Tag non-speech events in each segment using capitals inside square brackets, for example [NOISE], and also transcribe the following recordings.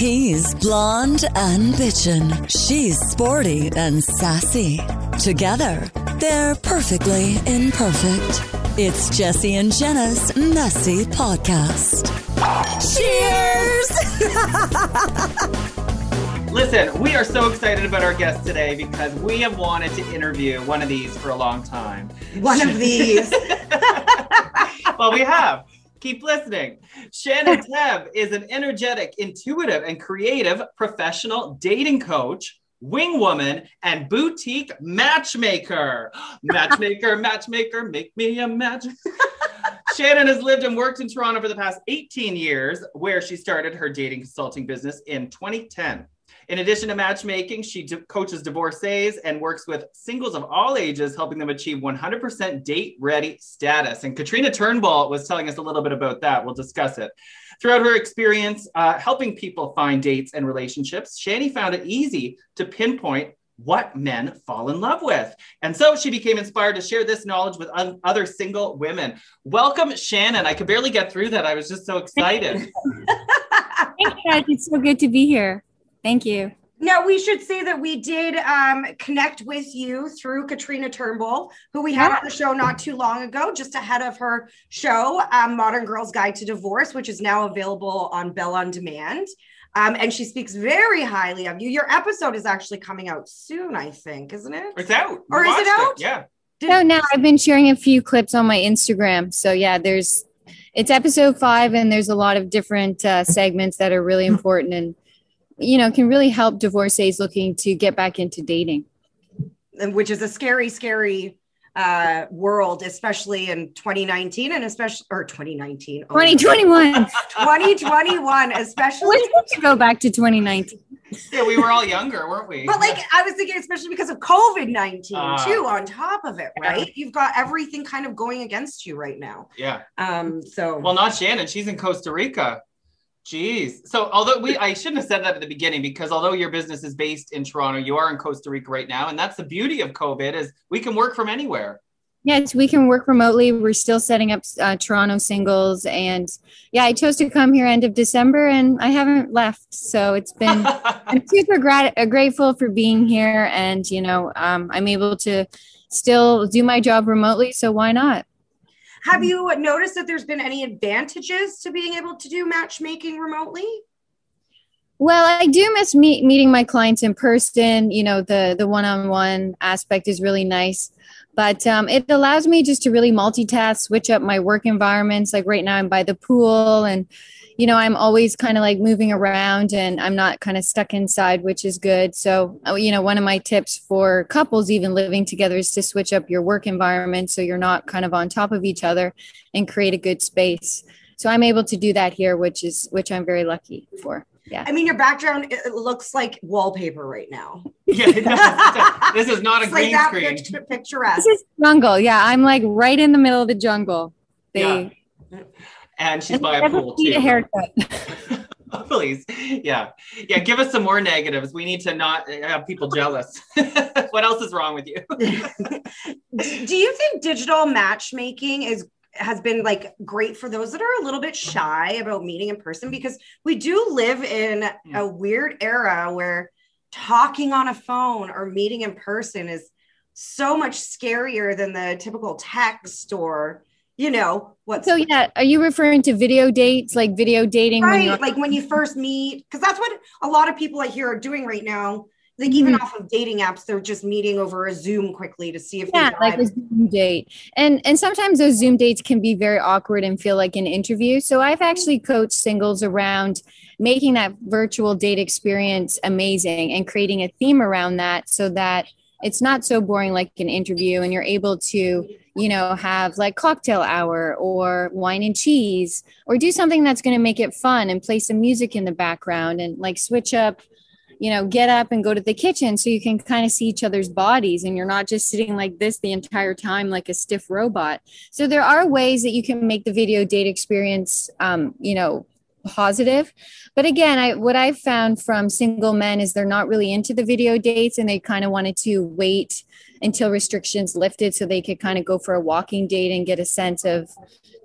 He's blonde and bitchin'. She's sporty and sassy. Together, they're perfectly imperfect. It's Jesse and Jenna's messy podcast. Cheers! [LAUGHS] Listen, we are so excited about our guest today because we have wanted to interview one of these for a long time. One of these. [LAUGHS] well, we have. Keep listening. Shannon [LAUGHS] Tebb is an energetic, intuitive, and creative professional dating coach, wing woman, and boutique matchmaker. Matchmaker, [LAUGHS] matchmaker, make me a match. [LAUGHS] Shannon has lived and worked in Toronto for the past 18 years, where she started her dating consulting business in 2010. In addition to matchmaking, she coaches divorcees and works with singles of all ages, helping them achieve 100% date ready status. And Katrina Turnbull was telling us a little bit about that. We'll discuss it. Throughout her experience uh, helping people find dates and relationships, Shani found it easy to pinpoint what men fall in love with. And so she became inspired to share this knowledge with other single women. Welcome, Shannon. I could barely get through that. I was just so excited. [LAUGHS] Thank you guys. It's so good to be here. Thank you. Now we should say that we did um, connect with you through Katrina Turnbull, who we had on the show not too long ago, just ahead of her show, um, Modern Girls Guide to Divorce, which is now available on Bell on Demand. Um, and she speaks very highly of you. Your episode is actually coming out soon, I think, isn't it? It's out. Or is it watched out? Yeah. So now I've been sharing a few clips on my Instagram. So yeah, there's it's episode five, and there's a lot of different uh, segments that are really important and you know can really help divorcees looking to get back into dating. Which is a scary, scary uh world especially in 2019 and [LAUGHS] especially or 2019 oh 2021. 2021 especially Wish we could go back to 2019. Yeah, we were all younger, weren't we? But like I was thinking, especially because of COVID nineteen Ah. too, on top of it, Yeah. right? You've got everything kind of going against you right now. yeah. Um, so Well, not Shannon. She's in Costa Rica. Jeez. So, although we, I shouldn't have said that at the beginning because although your business is based in Toronto, you are in Costa Rica right now, and that's the beauty of COVID is we can work from anywhere. Yes, we can work remotely. We're still setting up uh, Toronto singles, and yeah, I chose to come here end of December, and I haven't left. So it's been [LAUGHS] I'm super grat- uh, grateful for being here, and you know, um, I'm able to still do my job remotely. So why not? Have you noticed that there's been any advantages to being able to do matchmaking remotely? Well, I do miss meet, meeting my clients in person. You know, the the one on one aspect is really nice, but um, it allows me just to really multitask, switch up my work environments. Like right now, I'm by the pool, and you know, I'm always kind of like moving around, and I'm not kind of stuck inside, which is good. So, uh, you know, one of my tips for couples even living together is to switch up your work environment so you're not kind of on top of each other, and create a good space. So I'm able to do that here, which is which I'm very lucky for. Yeah. I mean, your background it it looks like wallpaper right now. [LAUGHS] yeah, it does, it does. [LAUGHS] this is not a It's like green that screen. picture, picturesque. This is jungle. Yeah, I'm like right in the middle of the jungle. They and she's and by a pool need a too. haircut. [LAUGHS] Please, yeah, yeah. Give us some more negatives. We need to not uh, have people jealous. [LAUGHS] what else is wrong with you? [LAUGHS] do you think digital matchmaking is has been like great for those that are a little bit shy about meeting in person because we do live in hmm. a weird era where talking on a phone or meeting in person is so much scarier than the typical text or you know what's So yeah, are you referring to video dates, like video dating? when right like when you first meet because that's what a lot of people i hear are doing right now like even mm-hmm. off of dating apps they're just meeting over a zoom quickly to see if yeah, they like a Zoom date, and and sometimes those Zoom dates can be very awkward and feel like an interview. So I've mm-hmm. actually coached singles around making that virtual date experience amazing and creating a theme around that, so that it's not so boring like an interview, and you're able to you know have like cocktail hour or wine and cheese or do something that's going to make it fun and play some music in the background and like switch up you know, get up and go to the kitchen so you can kind of see each other's bodies and you're not just sitting like this the entire time like a stiff robot. So there are ways that you can make the video date experience, um, you know, positive. But again, I what I've found from single men is they're not really into the video dates and they kind of wanted to wait until restrictions lifted so they could kind of go for a walking date and get a sense of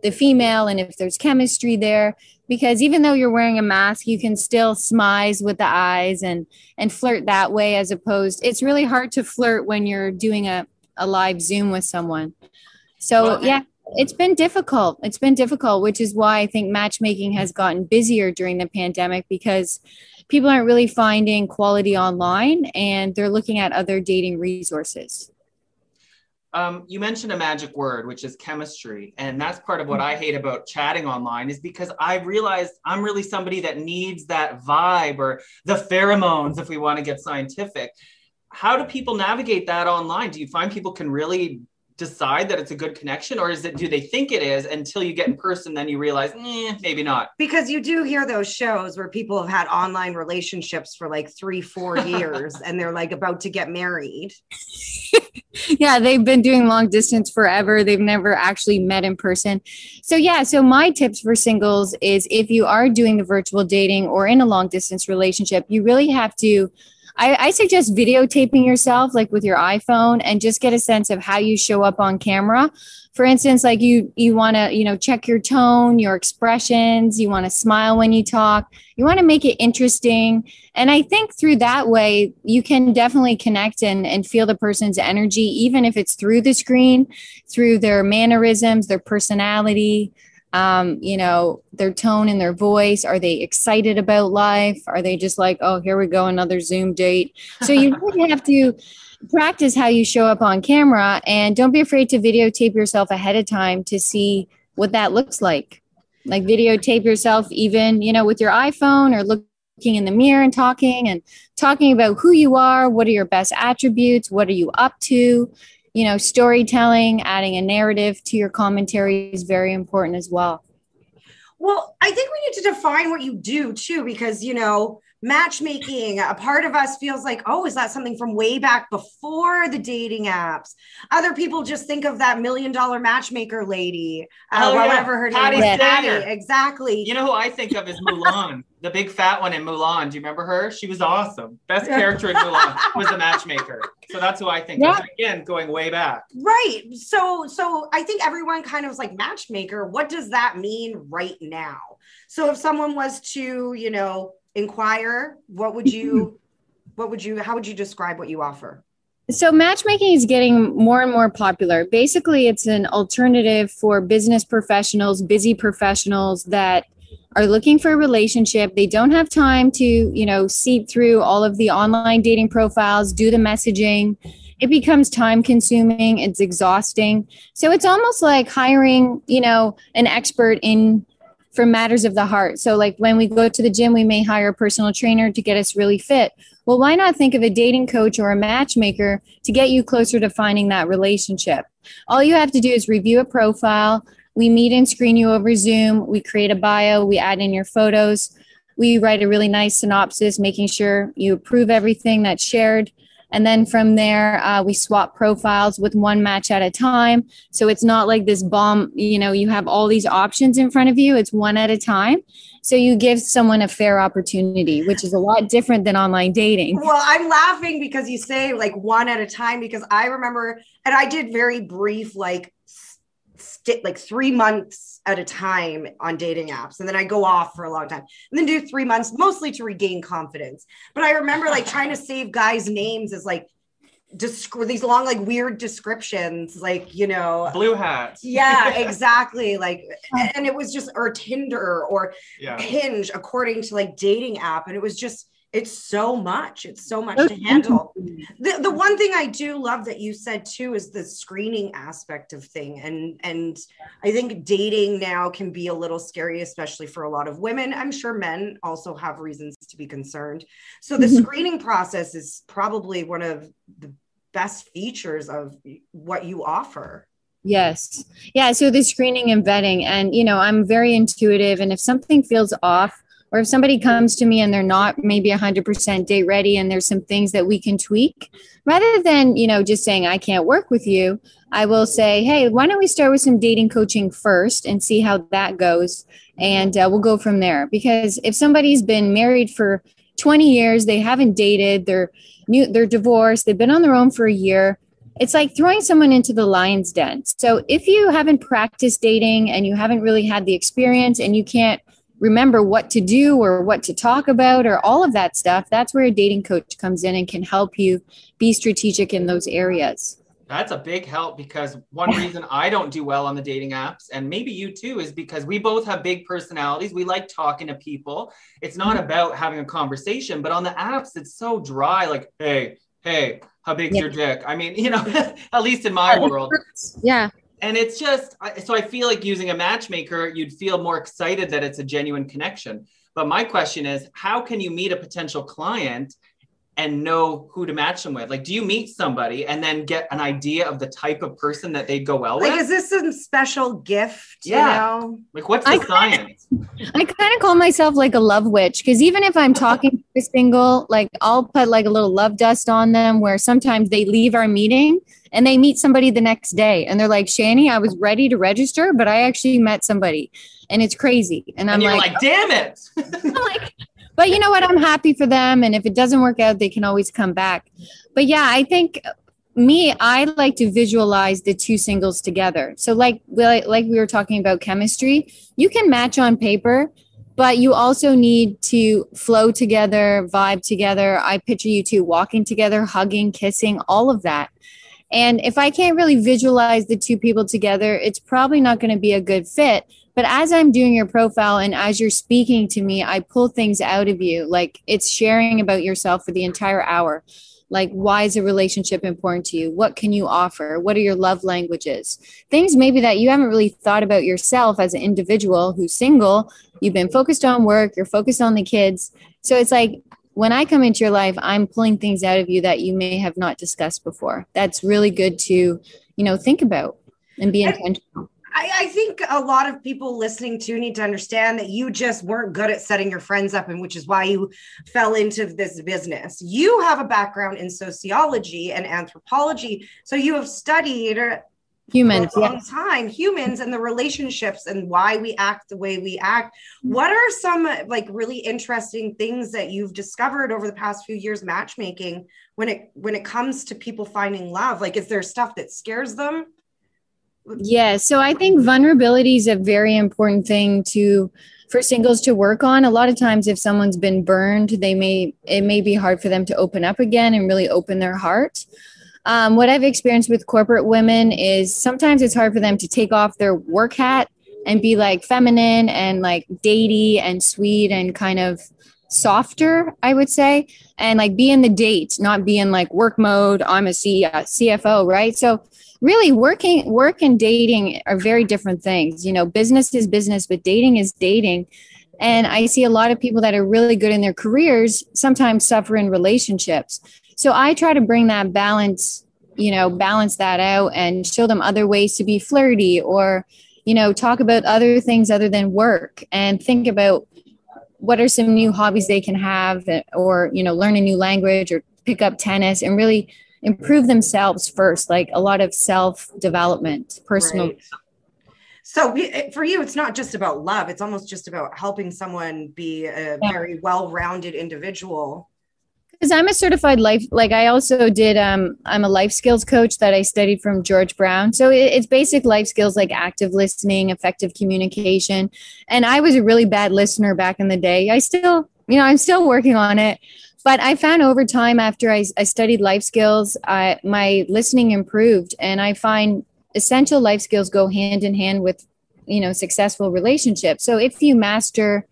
the female and if there's chemistry there. Because even though you're wearing a mask you can still smize with the eyes and and flirt that way as opposed it's really hard to flirt when you're doing a, a live zoom with someone. So well, yeah it's been difficult. It's been difficult, which is why I think matchmaking has gotten busier during the pandemic because people aren't really finding quality online and they're looking at other dating resources. Um, you mentioned a magic word, which is chemistry. And that's part of what I hate about chatting online is because I realized I'm really somebody that needs that vibe or the pheromones, if we want to get scientific. How do people navigate that online? Do you find people can really decide that it's a good connection or is it do they think it is until you get in person then you realize eh, maybe not. Because you do hear those shows where people have had online relationships for like three four [LAUGHS] years and they're like about to get married. [LAUGHS] Yeah they've been doing long distance forever. They've never actually met in person. So yeah so my tips for singles is if you are doing the virtual dating or in a long distance relationship you really have to I, I suggest videotaping yourself like with your iphone and just get a sense of how you show up on camera. For instance like you you want to you know check your tone your expressions you want to smile when you talk you want to make it interesting. And i think through that way you can definitely connect and, and feel the person's energy even if it's through the screen through their mannerisms their personality um, you know, their tone and their voice. Are they excited about life? Are they just like, oh, here we go, another Zoom date? So you [LAUGHS] really have to practice how you show up on camera and don't be afraid to videotape yourself ahead of time to see what that looks like. Like videotape yourself even, you know, with your iPhone or looking in the mirror and talking and talking about who you are, what are your best attributes, what are you up to, you know, storytelling, adding a narrative to your commentary is very important as well. Well, I think we need to define what you do too, because, you know, matchmaking a part of us feels like oh is that something from way back before the dating apps? Other people just think of that million dollar matchmaker lady. Uh, oh, whatever her Patti name. Patti, exactly. You know who i think of is mulan the big fat one in mulan. Do you remember her? She was awesome. Best character in mulan [LAUGHS] was the matchmaker. So that's who i think yeah. again going way back. Right. So so i think everyone kind of was like matchmaker what does that mean right now? So if someone was to you know inquire what would you [CLEARS THROAT] what would you how would you describe what you offer? So matchmaking is getting more and more popular. Basically it's an alternative for business professionals busy professionals that are looking for a relationship they don't have time to you know seep through all of the online dating profiles do the messaging it becomes time consuming it's exhausting so it's almost like hiring you know an expert in for matters of the heart. So, like when we go to the gym, we may hire a personal trainer to get us really fit. Well, why not think of a dating coach or a matchmaker to get you closer to finding that relationship? All you have to do is review a profile. We meet and screen you over Zoom. We create a bio. We add in your photos. We write a really nice synopsis, making sure you approve everything that's shared. And then from there, uh, we swap profiles with one match at a time. So it's not like this bomb, you know, you have all these options in front of you, it's one at a time. So you give someone a fair opportunity, which is a lot different than online dating. Well, I'm laughing because you say like one at a time, because I remember, and I did very brief, like, like three months at a time on dating apps and then I go off for a long time and then do three months mostly to regain confidence. But I remember like trying to save guys' names as like descri- these long like weird descriptions like you know blue hats yeah [LAUGHS] exactly like and it was just or tinder or yeah. hinge according to like dating app and it was just it's so much. It's so much to handle. the, the one thing i do love that you said too is the screening aspect of thing and and i think dating now can be a little scary especially for a lot of women. I'm sure men also have reasons to be concerned. So the mm-hmm. screening process is probably one of the best features of what you offer. Yes. Yeah so the screening and vetting and you know i'm very intuitive and if something feels off or if somebody comes to me and they're not maybe 100% date ready and there's some things that we can tweak rather than you know just saying i can't work with you i will say hey why don't we start with some dating coaching first and see how that goes and uh, we'll go from there. Because if somebody's been married for 20 years they haven't dated they're new they're divorced they've been on their own for a year it's like throwing someone into the lion's den. So if you haven't practiced dating and you haven't really had the experience and you can't remember what to do or what to talk about or all of that stuff that's where a dating coach comes in and can help you be strategic in those areas that's a big help because one [LAUGHS] reason I don't do well on the dating apps, and maybe you too, is because we both have big personalities. We like talking to people. It's not mm-hmm. about having a conversation, but on the apps, it's so dry. Like, hey, hey, how big's yeah. your dick? I mean, [LAUGHS] you know, [LAUGHS] at least in my world. Yeah. And it's just, so I feel like using a matchmaker, you'd feel more excited that it's a genuine connection. But my question is, how can you meet a potential client and know who to match them with? Like, do you meet somebody and then get an idea of the type of person that they'd go well like, with? Like, is this some special gift? Yeah. You know? Like, what's the I science? Kinda, I kind of call myself like a love witch because even if I'm talking to a single, like, I'll put like a little love dust on them where sometimes they leave our meeting and they meet somebody the next day and they're like, Shani, I was ready to register, but I actually met somebody and it's crazy. And I'm and like, like, damn it. [LAUGHS] I'm like, but you know what? I'm happy for them. And if it doesn't work out, they can always come back. But yeah, I think me, I like to visualize the two singles together. So like like we were talking about chemistry, you can match on paper, but you also need to flow together, vibe together. I picture you two walking together, hugging, kissing, all of that. And if I can't really visualize the two people together, it's probably not going to be a good fit. But as I'm doing your profile and as you're speaking to me, I pull things out of you. Like it's sharing about yourself for the entire hour. Like, why is a relationship important to you? What can you offer? What are your love languages? Things maybe that you haven't really thought about yourself as an individual who's single. You've been focused on work, you're focused on the kids. So it's like when I come into your life, I'm pulling things out of you that you may have not discussed before. That's really good to, you know, think about and be intentional. I, I, think a lot of people listening to need to understand that you just weren't good at setting your friends up, and which is why you fell into this business. You have a background in sociology and anthropology, so you have studied humans for a long time. Humans and the relationships and why we act the way we act. Mm-hmm. What are some like really interesting things that you've discovered over the past few years matchmaking when it when it comes to people finding love? Like is there stuff that scares them? Yeah, so I think vulnerability is a very important thing to for singles to work on. A lot of times if someone's been burned, they may it may be hard for them to open up again and really open their heart. Um, what I've experienced with corporate women is sometimes it's hard for them to take off their work hat and be like feminine and like datey and sweet and kind of softer, I would say, and like be in the date, not be in like work mode. I'm a C- uh, CFO, right? So really working work and dating are very different things you know business is business but dating is dating and i see a lot of people that are really good in their careers sometimes suffer in relationships so i try to bring that balance you know balance that out and show them other ways to be flirty or you know talk about other things other than work and think about what are some new hobbies they can have or you know learn a new language or pick up tennis and really improve themselves first, like a lot of self development, personal. Right. So for you, it's not just about love. It's almost just about helping someone be a yeah. very well-rounded individual. Because I'm a certified life, like I also did. Um, I'm a life skills coach that I studied from George Brown. So it, it's basic life skills like active listening, effective communication. And I was a really bad listener back in the day. I still, you know, I'm still working on it but I found over time after I, I studied life skills, I, my listening improved, and I find essential life skills go hand in hand with you know successful relationships. So if you master,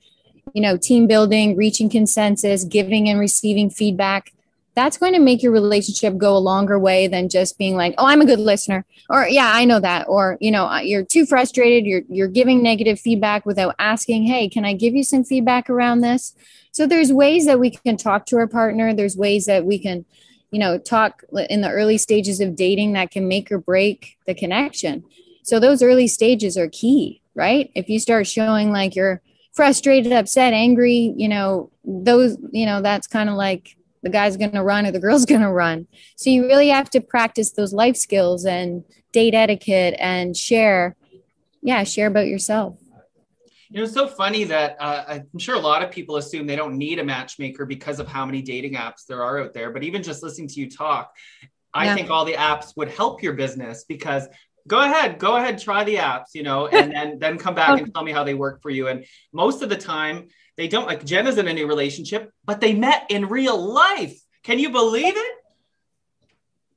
you know, team building, reaching consensus, giving and receiving feedback, that's going to make your relationship go a longer way than just being like, "Oh, I'm a good listener," or "Yeah, I know that," or you know, you're too frustrated, you're you're giving negative feedback without asking, "Hey, can I give you some feedback around this?" So there's ways that we can talk to our partner. There's ways that we can, you know, talk in the early stages of dating that can make or break the connection. So those early stages are key, right? If you start showing like you're frustrated, upset, angry, you know, those, you know, that's kind of like the guy's going to run or the girl's [LAUGHS] going to run. So you really have to practice those life skills and date etiquette and share. Yeah, share about yourself. You know, it's so funny that uh, I'm sure a lot of people assume they don't need a matchmaker because of how many dating apps there are out there. But even just listening to you talk, I yeah. think all the apps would help your business because go ahead, go ahead, try the apps, you know, and then [LAUGHS] then come back and tell me how they work for you. And most of the time, they don't like Jenna's in a new relationship, but they met in real life. Can you believe it?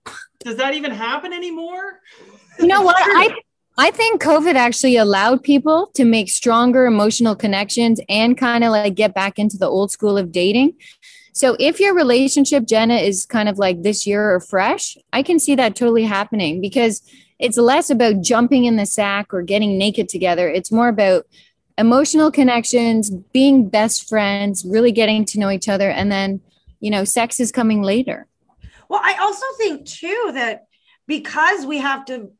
[LAUGHS] Does that even happen anymore? You know what? I I think COVID actually allowed people to make stronger emotional connections and kind of like get back into the old school of dating. So if your relationship, Jenna, is kind of like this year or fresh, I can see that totally happening because it's less about jumping in the sack or getting naked together. It's more about emotional connections, being best friends, really getting to know each other. And then, you know, sex is coming later. Well, I also think too that because we have to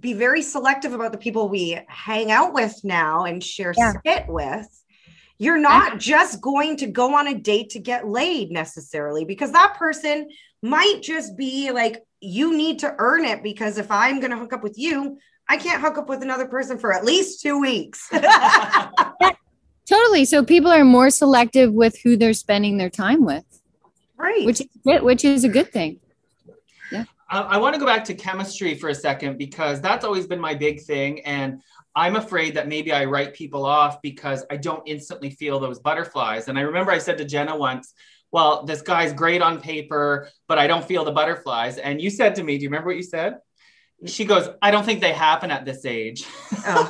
be very selective about the people we hang out with now and share yeah. spit with, you're not just going to go on a date to get laid necessarily because that person might just be like, you need to earn it because if I'm going to hook up with you, I can't hook up with another person for at least two weeks. [LAUGHS] totally. So people are more selective with who they're spending their time with. Right. Which is which is a good thing. Yeah. I, I want to go back to chemistry for a second because that's always been my big thing. And I'm afraid that maybe I write people off because I don't instantly feel those butterflies. And I remember I said to Jenna once, well, this guy's great on paper, but I don't feel the butterflies. And you said to me, do you remember what you said? she goes, I don't think they happen at this age. Oh.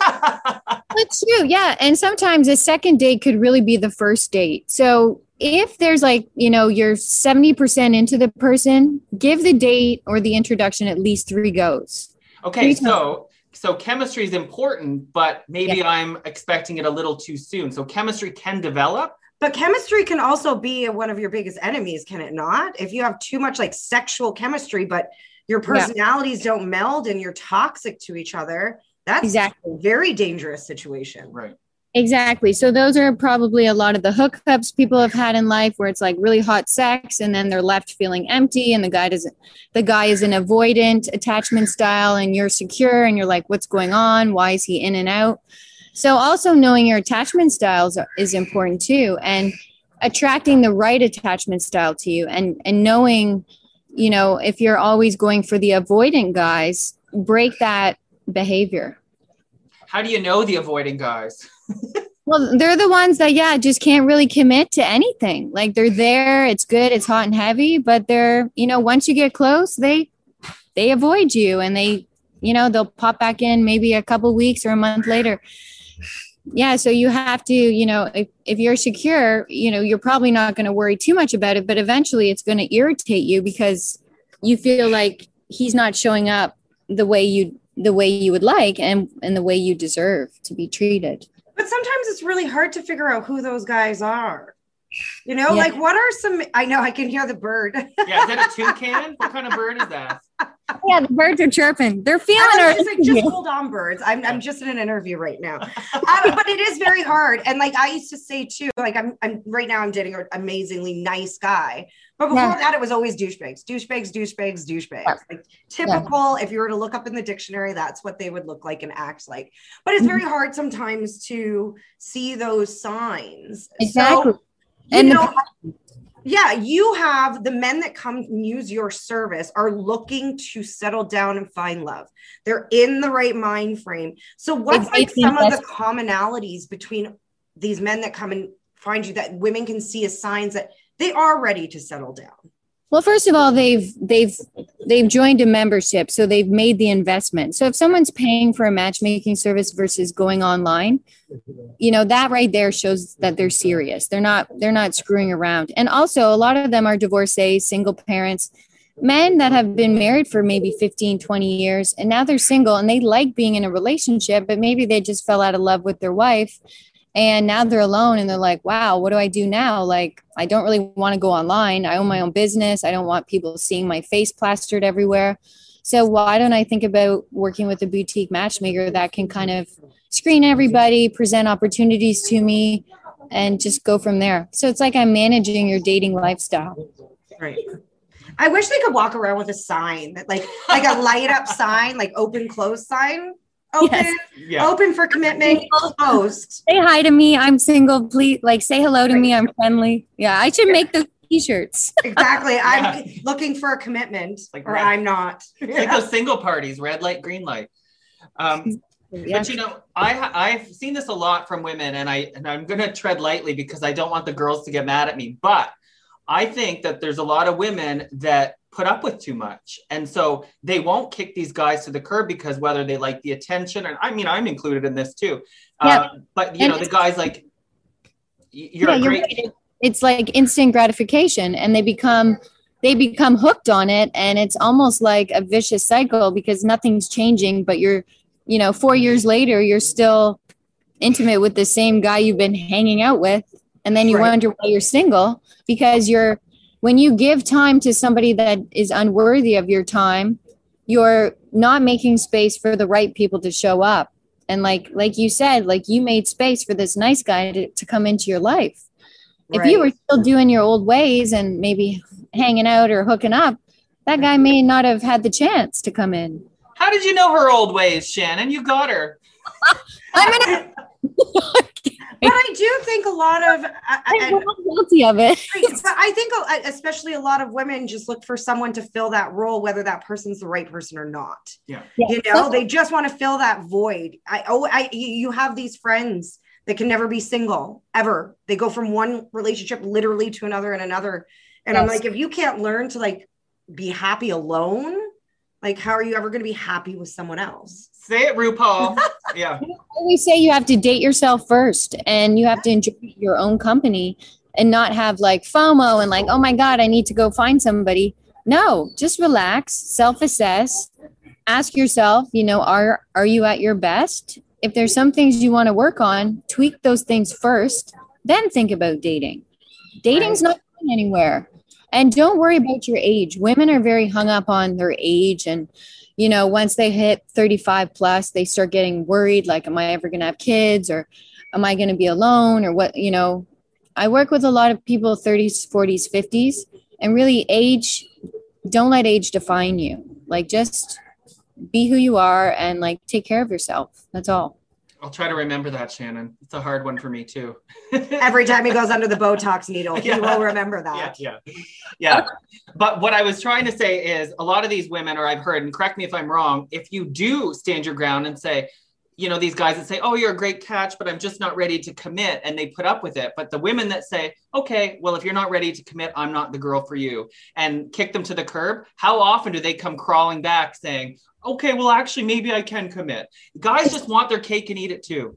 [LAUGHS] That's true. Yeah. And sometimes a second date could really be the first date. So if there's like, you know, you're 70% into the person, give the date or the introduction at least three goes. Okay. Three so, so chemistry is important, but maybe yeah. I'm expecting it a little too soon. So chemistry can develop. But chemistry can also be one of your biggest enemies, can it not? If you have too much like sexual chemistry, but your personalities yeah. don't meld and you're toxic to each other that's exactly. a very dangerous situation. Right. Exactly. So those are probably a lot of the hookups people have had in life where it's like really hot sex and then they're left feeling empty and the guy doesn't the guy is an avoidant attachment style and you're secure and you're like what's going on? Why is he in and out so also knowing your attachment styles is important too and attracting the right attachment style to you and and knowing you know, if you're always going for the avoidant guys, break that behavior. How do you know the avoiding guys? [LAUGHS] well, they're the ones that, yeah, just can't really commit to anything. Like they're there, it's good, it's hot and heavy, but they're, you know, once you get close, they they avoid you and they, you know, they'll pop back in maybe a couple weeks or a month later yeah so you have to you know if, if you're secure you know you're probably not going to worry too much about it but eventually it's going to irritate you because you feel like he's not showing up the way you the way you would like and and the way you deserve to be treated. But sometimes it's really hard to figure out who those guys are. You know yeah. like what are some i know i can hear the bird. Yeah is that a toucan? What kind of bird is that [LAUGHS] [LAUGHS] yeah, the birds are chirping. They're feeling it. Like, just hold on, birds. I'm, I'm just in an interview right now. um, but it is very hard. And like I used to say too, like I'm, I'm right now I'm dating an amazingly nice guy. But before yeah. that, it was always douchebags, douchebags, douchebags, douchebags. Yeah. Like typical, yeah. if you were to look up in the dictionary, that's what they would look like and act like. But it's very mm-hmm. hard sometimes to see those signs. Exactly. So, and know, the- yeah, you have the men that come and use your service are looking to settle down and find love. They're in the right mind frame. So, what's like some of the commonalities between these men that come and find you that women can see as signs that they are ready to settle down? Well, first of all, they've they've they've joined a membership, so they've made the investment. So if someone's paying for a matchmaking service versus going online, you know that right there shows that they're serious. They're not they're not screwing around. And also, a lot of them are divorcees, single parents, men that have been married for maybe 15, 20 years, and now they're single and they like being in a relationship, but maybe they just fell out of love with their wife and now they're alone and they're like, wow, what do I do now? Like, I don't really want to go online. I own my own business. I don't want people seeing my face plastered everywhere. So, why don't I think about working with a boutique matchmaker that can kind of screen everybody, present opportunities to me, and just go from there. So it's like I'm managing your dating lifestyle. Right. I wish they could walk around with a sign that like like a light up sign, like open close sign. Open, Yes. Yeah. open for commitment, closed. Say hi to me. I'm single. Please, like, say hello to me. I'm friendly. Yeah, I should make those t-shirts. [LAUGHS] Exactly. I'm looking for a commitment, Like or red. I'm not. It's like those single parties, red light, green light. Um, Yeah. But you know, I I've seen this a lot from women, and I and I'm gonna tread lightly because I don't want the girls to get mad at me. But I think that there's a lot of women that put up with too much, and so they won't kick these guys to the curb because whether they like the attention, and I mean I'm included in this too. Yeah. Uh, but you And know, the guys like you're Yeah, a you're right. It's like instant gratification, and they become they become hooked on it, and it's almost like a vicious cycle because nothing's changing. But you're, you know, four years later, you're still intimate with the same guy you've been hanging out with, and then you Right. wonder why you're single because you're when you give time to somebody that is unworthy of your time, you're not making space for the right people to show up. And like like you said, like you made space for this nice guy to, to come into your life. If you were still doing your old ways and maybe hanging out or hooking up, that guy may not have had the chance to come in. How did you know her old ways, Shannon? You got her. [LAUGHS] I'm gonna [LAUGHS] but I do think a lot of, I, I- I'm guilty of it. I think uh, especially a lot of women just look for someone to fill that role, whether that person's the right person or not. Yeah. You know, they just want to fill that void. I oh, I you you have these friends that can never be single ever. They go from one relationship literally to another and another. And I'm like, if you can't learn to like be happy alone, like how are you ever going to be happy with someone else? Say it, RuPaul. [LAUGHS] yeah. I always say you have to date yourself first and you have to enjoy your own company and not have like FOMO and like, oh my God, I need to go find somebody. No, just relax, self-assess, ask yourself, you know, are are you at your best? If there's some things you want to work on, tweak those things first, then think about dating. Dating's not going anywhere. And don't worry about your age. Women are very hung up on their age and you know, once they hit 35 plus, they start getting worried like, am I ever going to have kids or am I going to be alone or what? You know, I work with a lot of people 30s, 40s, 50s, and really age, don't let age define you. Like, just be who you are and like take care of yourself. That's all. I'll try to remember that, Shannon. It's a hard one for me too. [LAUGHS] Every time he goes under the Botox needle, he Yeah. will remember yeah, that. yeah, yeah. But what I was trying to say is a lot of these women, or I've heard, and correct me if I'm wrong, if you do stand your ground and say, you know, these guys that say, oh, you're a great catch, but I'm just not ready to commit, and they put up with it. But the women that say, okay, well, if you're not ready to commit, I'm not the girl for you, and kick them to the curb, how often do they come crawling back saying, okay, well, actually, maybe I can commit? Guys just want their cake and eat it too.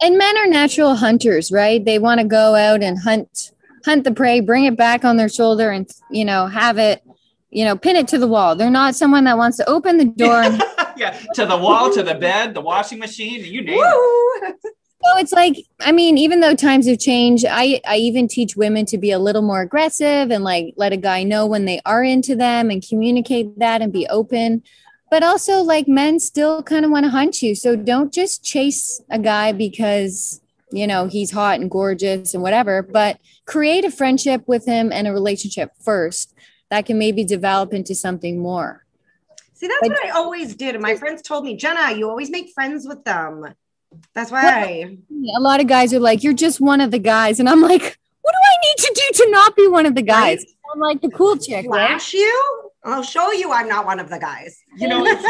And men are natural hunters, right? They want to go out and hunt hunt the prey, bring it back on their shoulder and you know, have it, you know, pin it to the wall. They're not someone that wants to open the door and [LAUGHS] [LAUGHS] yeah, to the wall, to the bed, the washing machine, you name it. So it's like, I mean, even though times have changed, I, I even teach women to be a little more aggressive and like let a guy know when they are into them and communicate that and be open. But also, like, men still kind of want to hunt you. So don't just chase a guy because, you know, he's hot and gorgeous and whatever, but create a friendship with him and a relationship first that can maybe develop into something more. See, that's But- what I always did. And my friends told me, Jenna, you always make friends with them. That's why. A lot of guys are like, you're just one of the guys. And I'm like, what do I need to do to not be one of the guys? I'm like the cool chick, right? Flash you? I'll show you I'm not one of the guys. You know, it's,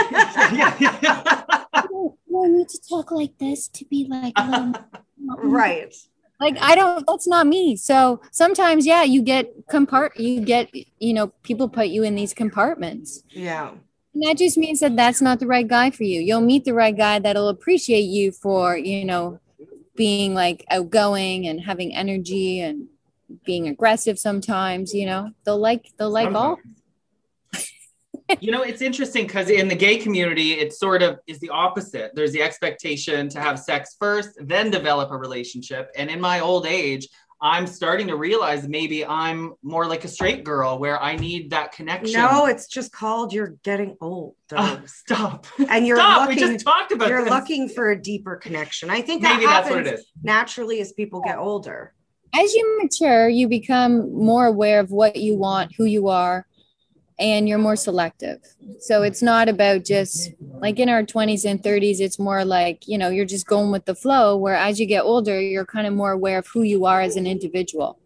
yeah, yeah. Do I need to talk like this to be like, a um, little- [LAUGHS] um, Right. like I don't. That's not me. So sometimes, yeah, you get compart. You get, you know, people put you in these compartments. Yeah. And that just means that that's not the right guy for you. You'll meet the right guy that'll appreciate you for, you know, being like outgoing and having energy and being aggressive sometimes, you know. They'll like they'll like all you know, it's interesting because in the gay community, it sort of is the opposite. There's the expectation to have sex first, then develop a relationship. And in my old age, I'm starting to realize maybe I'm more like a straight girl where I need that connection. No, it's just called you're getting old. Oh, [LAUGHS] stop. And you're Stop. looking, we just talked about you're this. looking for a deeper connection. I think Maybe that that's what it happens naturally as people get older. as you mature, you become more aware of what you want, who you are, and you're more selective. So it's not about just like in our 20s and 30s, it's more like, you know, you're just going with the flow. Where as you get older, you're kind of more aware of who you are as an individual.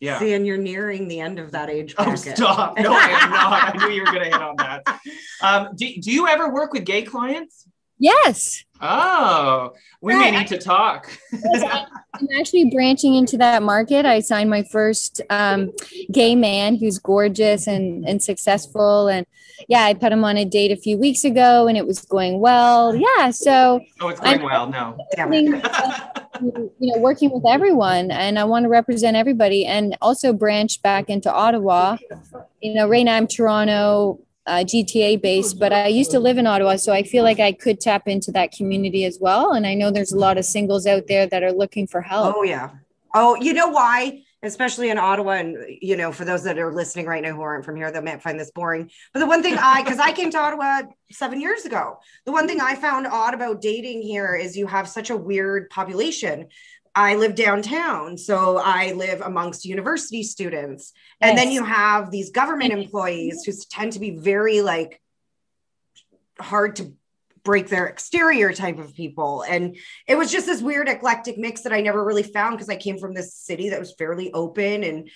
Yeah. See, and you're nearing the end of that age Oh, stop. No, I am not. I knew you were going to hit on that. Um, do, do you ever work with gay clients? Yes. Oh, we may need to talk. [LAUGHS] I'm actually branching into that market. I signed my first um, gay man who's gorgeous and, and successful. And yeah, I put him on a date a few weeks ago and it was going well. Yeah. So, Oh, it's going well. No. Damn it. [LAUGHS] you know, working with everyone and I want to represent everybody and also branch back into Ottawa. You know, right now I'm Toronto, uh, GTA based, but I used to live in Ottawa. So I feel like I could tap into that community as well. And I know there's a lot of singles out there that are looking for help. Oh yeah. Oh, you know why? Especially in Ottawa, and you know, for those that are listening right now who aren't from here, they might find this boring. But the one thing I, because I came to Ottawa seven years ago, the one thing I found odd about dating here is you have such a weird population. I live downtown, so I live amongst university students, and then you have these government mm-hmm. employees who tend to be very like hard to break their exterior type of people. And it was just this weird eclectic mix that I never really found because I came from this city that was fairly open and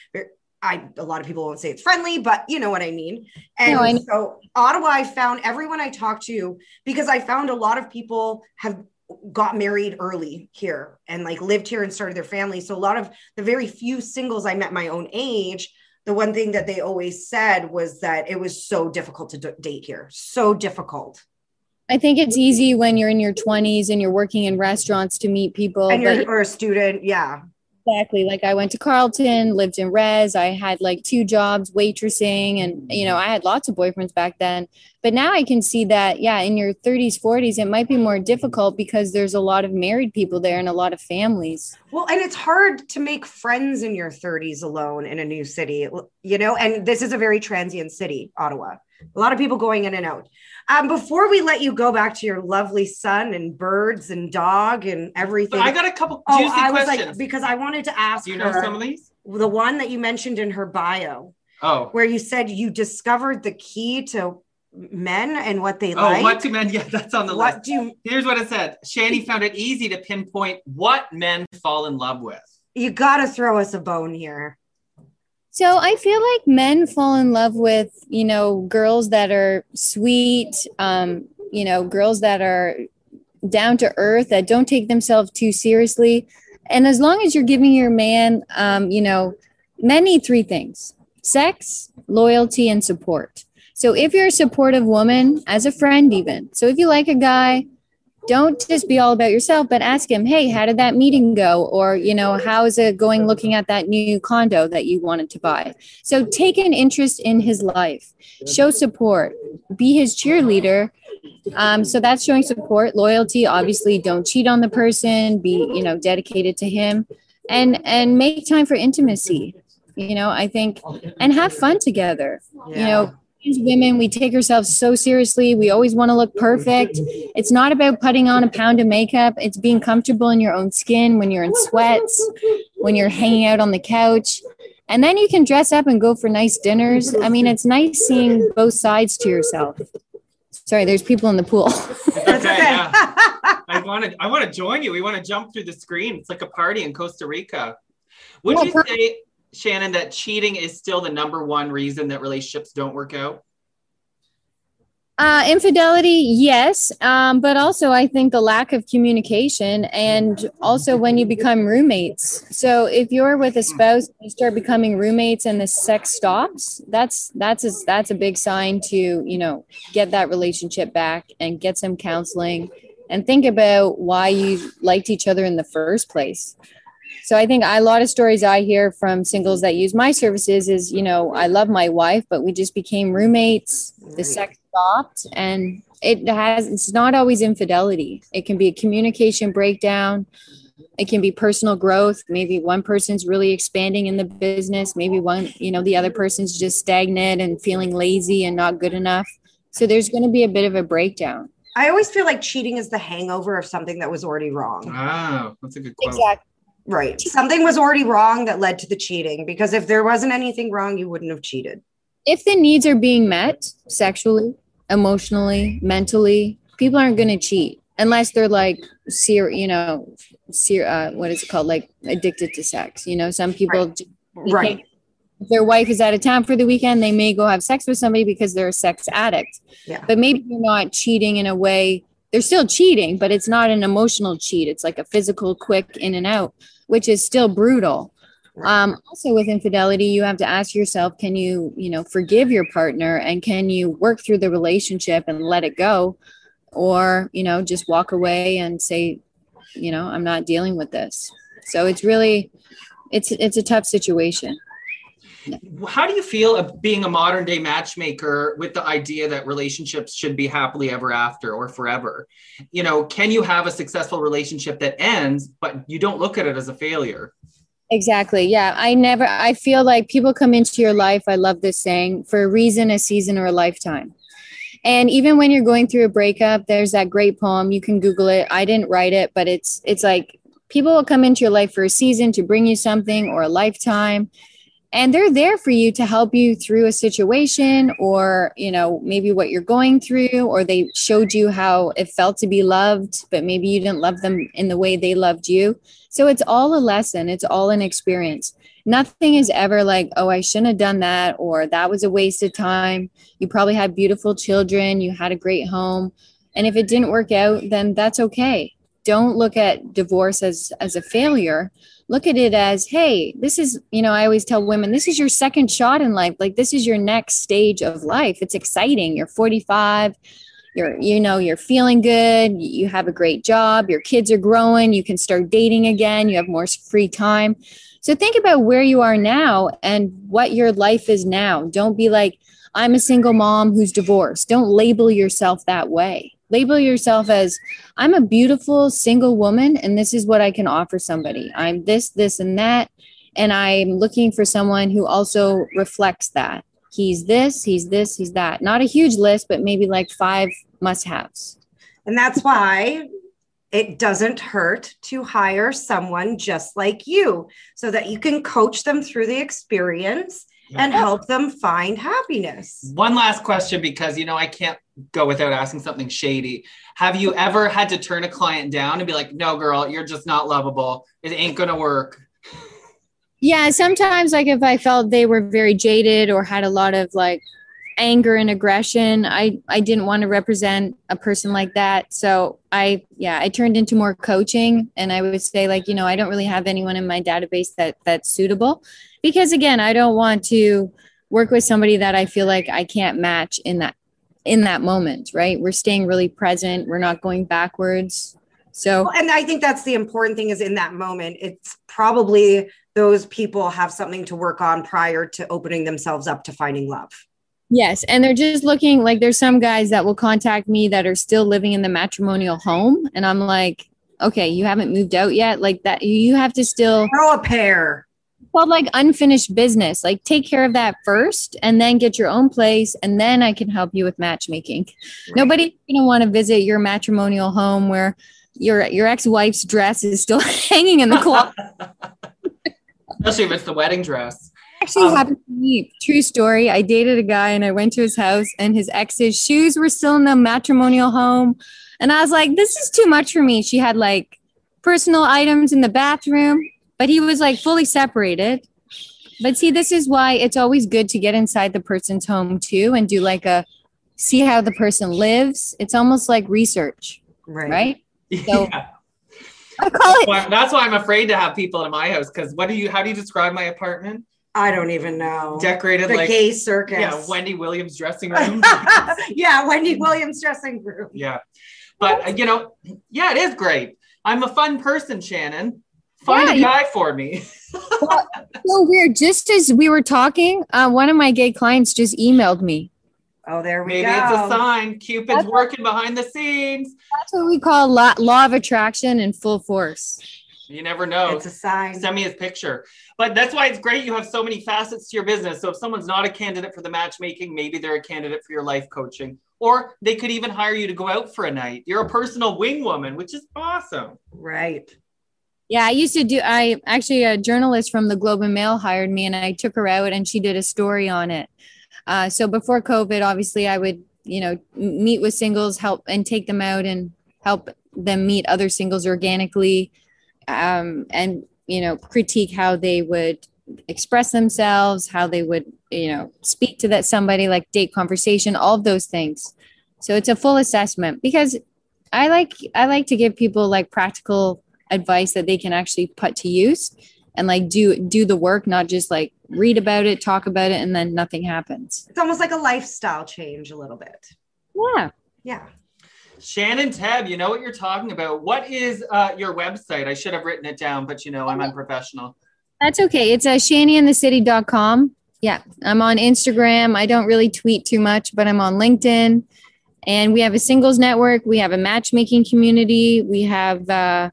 I a lot of people won't say it's friendly, but you know what I mean. And No, I so Ottawa, I found everyone I talked to because I found a lot of people have got married early here and like lived here and started their family. So a lot of the very few singles I met my own age, the one thing that they always said was that it was so difficult to d- date here, so difficult. I think it's easy when you're in your 20s and you're working in restaurants to meet people. and you're or a student, yeah. Exactly. Like I went to Carleton, lived in Res. I had like two jobs waitressing, and you know, I had lots of boyfriends back then. But now I can see that, yeah, in your 30s, 40s, it might be more difficult because there's a lot of married people there and a lot of families. Well, and it's hard to make friends in your 30s alone in a new city, you know, and this is a very transient city, Ottawa. A lot of people going in and out. Um, before we let you go back to your lovely son and birds and dog and everything. But I got a couple oh, I was questions. like, because I wanted to ask Do you know some of these? the one that you mentioned in her bio, Oh. where you said you discovered the key to men and what they Oh, like. what do men? [LAUGHS] Yeah, that's on the what list. do you, Here's what it said. Shani found it easy to pinpoint what men fall in love with. you got to throw us a bone here. So I feel like men fall in love with, you know, girls that are sweet, um, you know, girls that are down to earth, that don't take themselves too seriously. And as long as you're giving your man, um, you know, need three things sex, loyalty, and support. So if you're a supportive woman, as a friend, even, so if you like a guy, don't just be all about yourself, but ask him, hey, how did that meeting go? Or, you know, how is it going looking at that new condo that you wanted to buy? So take an interest in his life, show support, be his cheerleader. Um, so that's showing support, loyalty. Obviously, don't cheat on the person, be, you know, dedicated to him and and make time for intimacy. You know, I think and have fun together. You know, women, we take ourselves so seriously. We always want to look perfect. It's not about putting on a pound of makeup. It's being comfortable in your own skin when you're in sweats, when you're hanging out on the couch. And then you can dress up and go for nice dinners. I mean, it's nice seeing both sides to yourself. Sorry, there's people in the pool. [LAUGHS] That's Okay, okay. yeah. [LAUGHS] I want to. I want to join you. We want to jump through the screen. It's like a party in Costa Rica. Would Well, you per- say, Shannon, that cheating is still the number one reason that relationships don't work out? Uh, infidelity, yes, um, but also I think the lack of communication, and also when you become roommates. So if you're with a spouse, you start becoming roommates, and the sex stops. That's that's a, that's a big sign to you know get that relationship back and get some counseling, and think about why you liked each other in the first place. So I think a lot of stories I hear from singles that use my services is, you know, I love my wife, but we just became roommates. The sex stopped, and it has. It's not always infidelity. It can be a communication breakdown. it can be personal growth maybe one person's really expanding in the business maybe one you know the other person's just stagnant and feeling lazy and not good enough so there's going to be a bit of a breakdown I always feel like cheating is the hangover of something that was already wrong. Oh, that's a good quote. exactly Right. Something was already wrong that led to the cheating because if there wasn't anything wrong, you wouldn't have cheated. if the needs are being met sexually emotionally mentally people aren't going to cheat unless they're like ser- you know ser- uh, what is it called like addicted to sex you know some people Right. Right. if their wife is out of town for the weekend, they may go have sex with somebody because they're a sex addict. Yeah. But maybe you're not cheating in a way, they're still cheating, but it's not an emotional cheat. It's like a physical, quick in and out, which is still brutal. Um, also with infidelity, you have to ask yourself, can you, you know, forgive your partner and can you work through the relationship and let it go? Or, you know, just walk away and say, you know, I'm not dealing with this. So it's really, it's, it's a tough situation. How do you feel of being a modern day matchmaker with the idea that relationships should be happily ever after or forever? You know, can you have a successful relationship that ends, but you don't look at it as a failure? Exactly. Yeah. I never, I feel like people come into your life. I love this saying for a reason, a season, or a lifetime. And even when you're going through a breakup, there's that great poem. You can Google it. I didn't write it, but it's, it's like people will come into your life for a season to bring you something or a lifetime. And they're there for you to help you through a situation or, you know, maybe what you're going through, or they showed you how it felt to be loved, but maybe you didn't love them in the way they loved you. So it's all a lesson, it's all an experience. Nothing is ever like, oh, I shouldn't have done that, or that was a waste of time. You probably had beautiful children, you had a great home. And if it didn't work out, then that's okay. Don't look at divorce as, as a failure. Look at it as, hey, this is, you know, I always tell women, this is your second shot in life. Like, this is your next stage of life. It's exciting. You're 45 you're you know you're feeling good. You have a great job. Your kids are growing. You can start dating again. You have more free time. So think about where you are now and what your life is now. Don't be like i'm a single mom who's divorced. Don't label yourself that way label yourself as i'm a beautiful single woman and this is what i can offer somebody i'm this this and that and i'm looking for someone who also reflects that he's this, he's this, he's that. Not a huge list, but maybe like five must haves. And that's why it doesn't hurt to hire someone just like you so that you can coach them through the experience and help them find happiness. One last question because you know I can't go without asking something shady. Have you ever had to turn a client down and be like, "No, girl, you're just not lovable. It ain't gonna work." Yeah, sometimes like if I felt they were very jaded or had a lot of like anger and aggression, I I didn't want to represent a person like that. So I yeah, I turned into more coaching and I would say like, you know, I don't really have anyone in my database that that's suitable because again, I don't want to work with somebody that I feel like I can't match in that in that moment, right? We're staying really present, we're not going backwards. So Well, and I think that's the important thing is in that moment, it's probably those people have something to work on prior to opening themselves up to finding love. Yes, and they're just looking like there's some guys that will contact me that are still living in the matrimonial home, and I'm like, okay, you haven't moved out yet, like that. You have to still Throw a pair. Called like unfinished business. Like take care of that first, and then get your own place, and then I can help you with matchmaking. Nobody's gonna want to visit your matrimonial home where your your ex wife's dress is still [LAUGHS] hanging in the closet. [LAUGHS] Especially if it's the wedding dress. actually Um, happened to me. True story. I dated a guy and I went to his house and his ex's shoes were still in the matrimonial home. And I was like, this is too much for me. She had like personal items in the bathroom, but he was like fully separated. But see, this is why it's always good to get inside the person's home too and do like a see how the person lives. It's almost like research, Right. right? [LAUGHS] So- Yeah. I call it Well, that's why I'm afraid to have people in my house because what do you? How do you describe my apartment? I don't even know. Decorated the like gay circus. yeah, Wendy Williams dressing [LAUGHS] room. yeah, Wendy Williams dressing room. yeah, but uh, you know, yeah, it is great. I'm a fun person, Shannon. Find Yeah, a guy for me. [LAUGHS] so weird. Just as we were talking, uh, one of my gay clients just emailed me. Oh, there we Maybe go. Maybe it's a sign. Cupid's That's- working behind the scenes. That's what we call law, law of attraction in full force. You never know. It's a sign. Send me his picture. But that's why it's great you have so many facets to your business. So if someone's not a candidate for the matchmaking, maybe they're a candidate for your life coaching. Or they could even hire you to go out for a night. You're a personal wing woman, which is awesome. Right. Yeah, I used to do. I actually a journalist from the Globe and Mail hired me, and I took her out, and she did a story on it. Uh, so before COVID, obviously, I would you know meet with singles, help and take them out, and help them meet other singles organically, um, and you know critique how they would express themselves, how they would you know speak to that somebody, like date conversation, all of those things. So it's a full assessment because I like I like to give people like practical advice that they can actually put to use and like do do the work not just like read about it talk about it and then nothing happens It's almost like a lifestyle change a little bit. yeah Yeah. Shannon Tebb, you know what you're talking about. What is uh, your website? I should have written it down, but you know, I'm unprofessional. that's okay it's a uh, shannyinthecity.com yeah i'm on instagram i don't really tweet too much but i'm on linkedin and we have a singles network we have a matchmaking community we have uh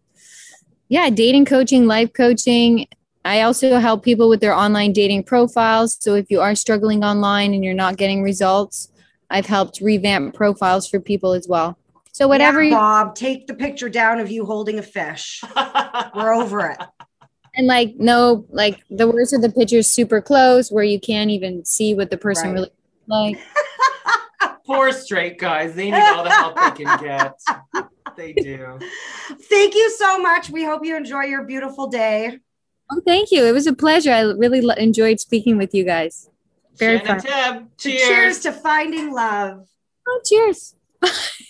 yeah dating coaching life coaching i also help people with their online dating profiles so if you are struggling online and you're not getting results i've helped revamp profiles for people as well so whatever Yeah, you Bob, take the picture down of you holding a fish. [LAUGHS] We're over it. and like no like the worst of the pictures super close where you can't even see what the person Right. really like [LAUGHS] Poor straight guys. They need all the help they can get. [LAUGHS] They do. Thank you so much. We hope you enjoy your beautiful day. oh thank you it was a pleasure i really lo- enjoyed speaking with you guys Very Shannon fun. Tebb, cheers. Cheers to finding love. oh cheers [LAUGHS]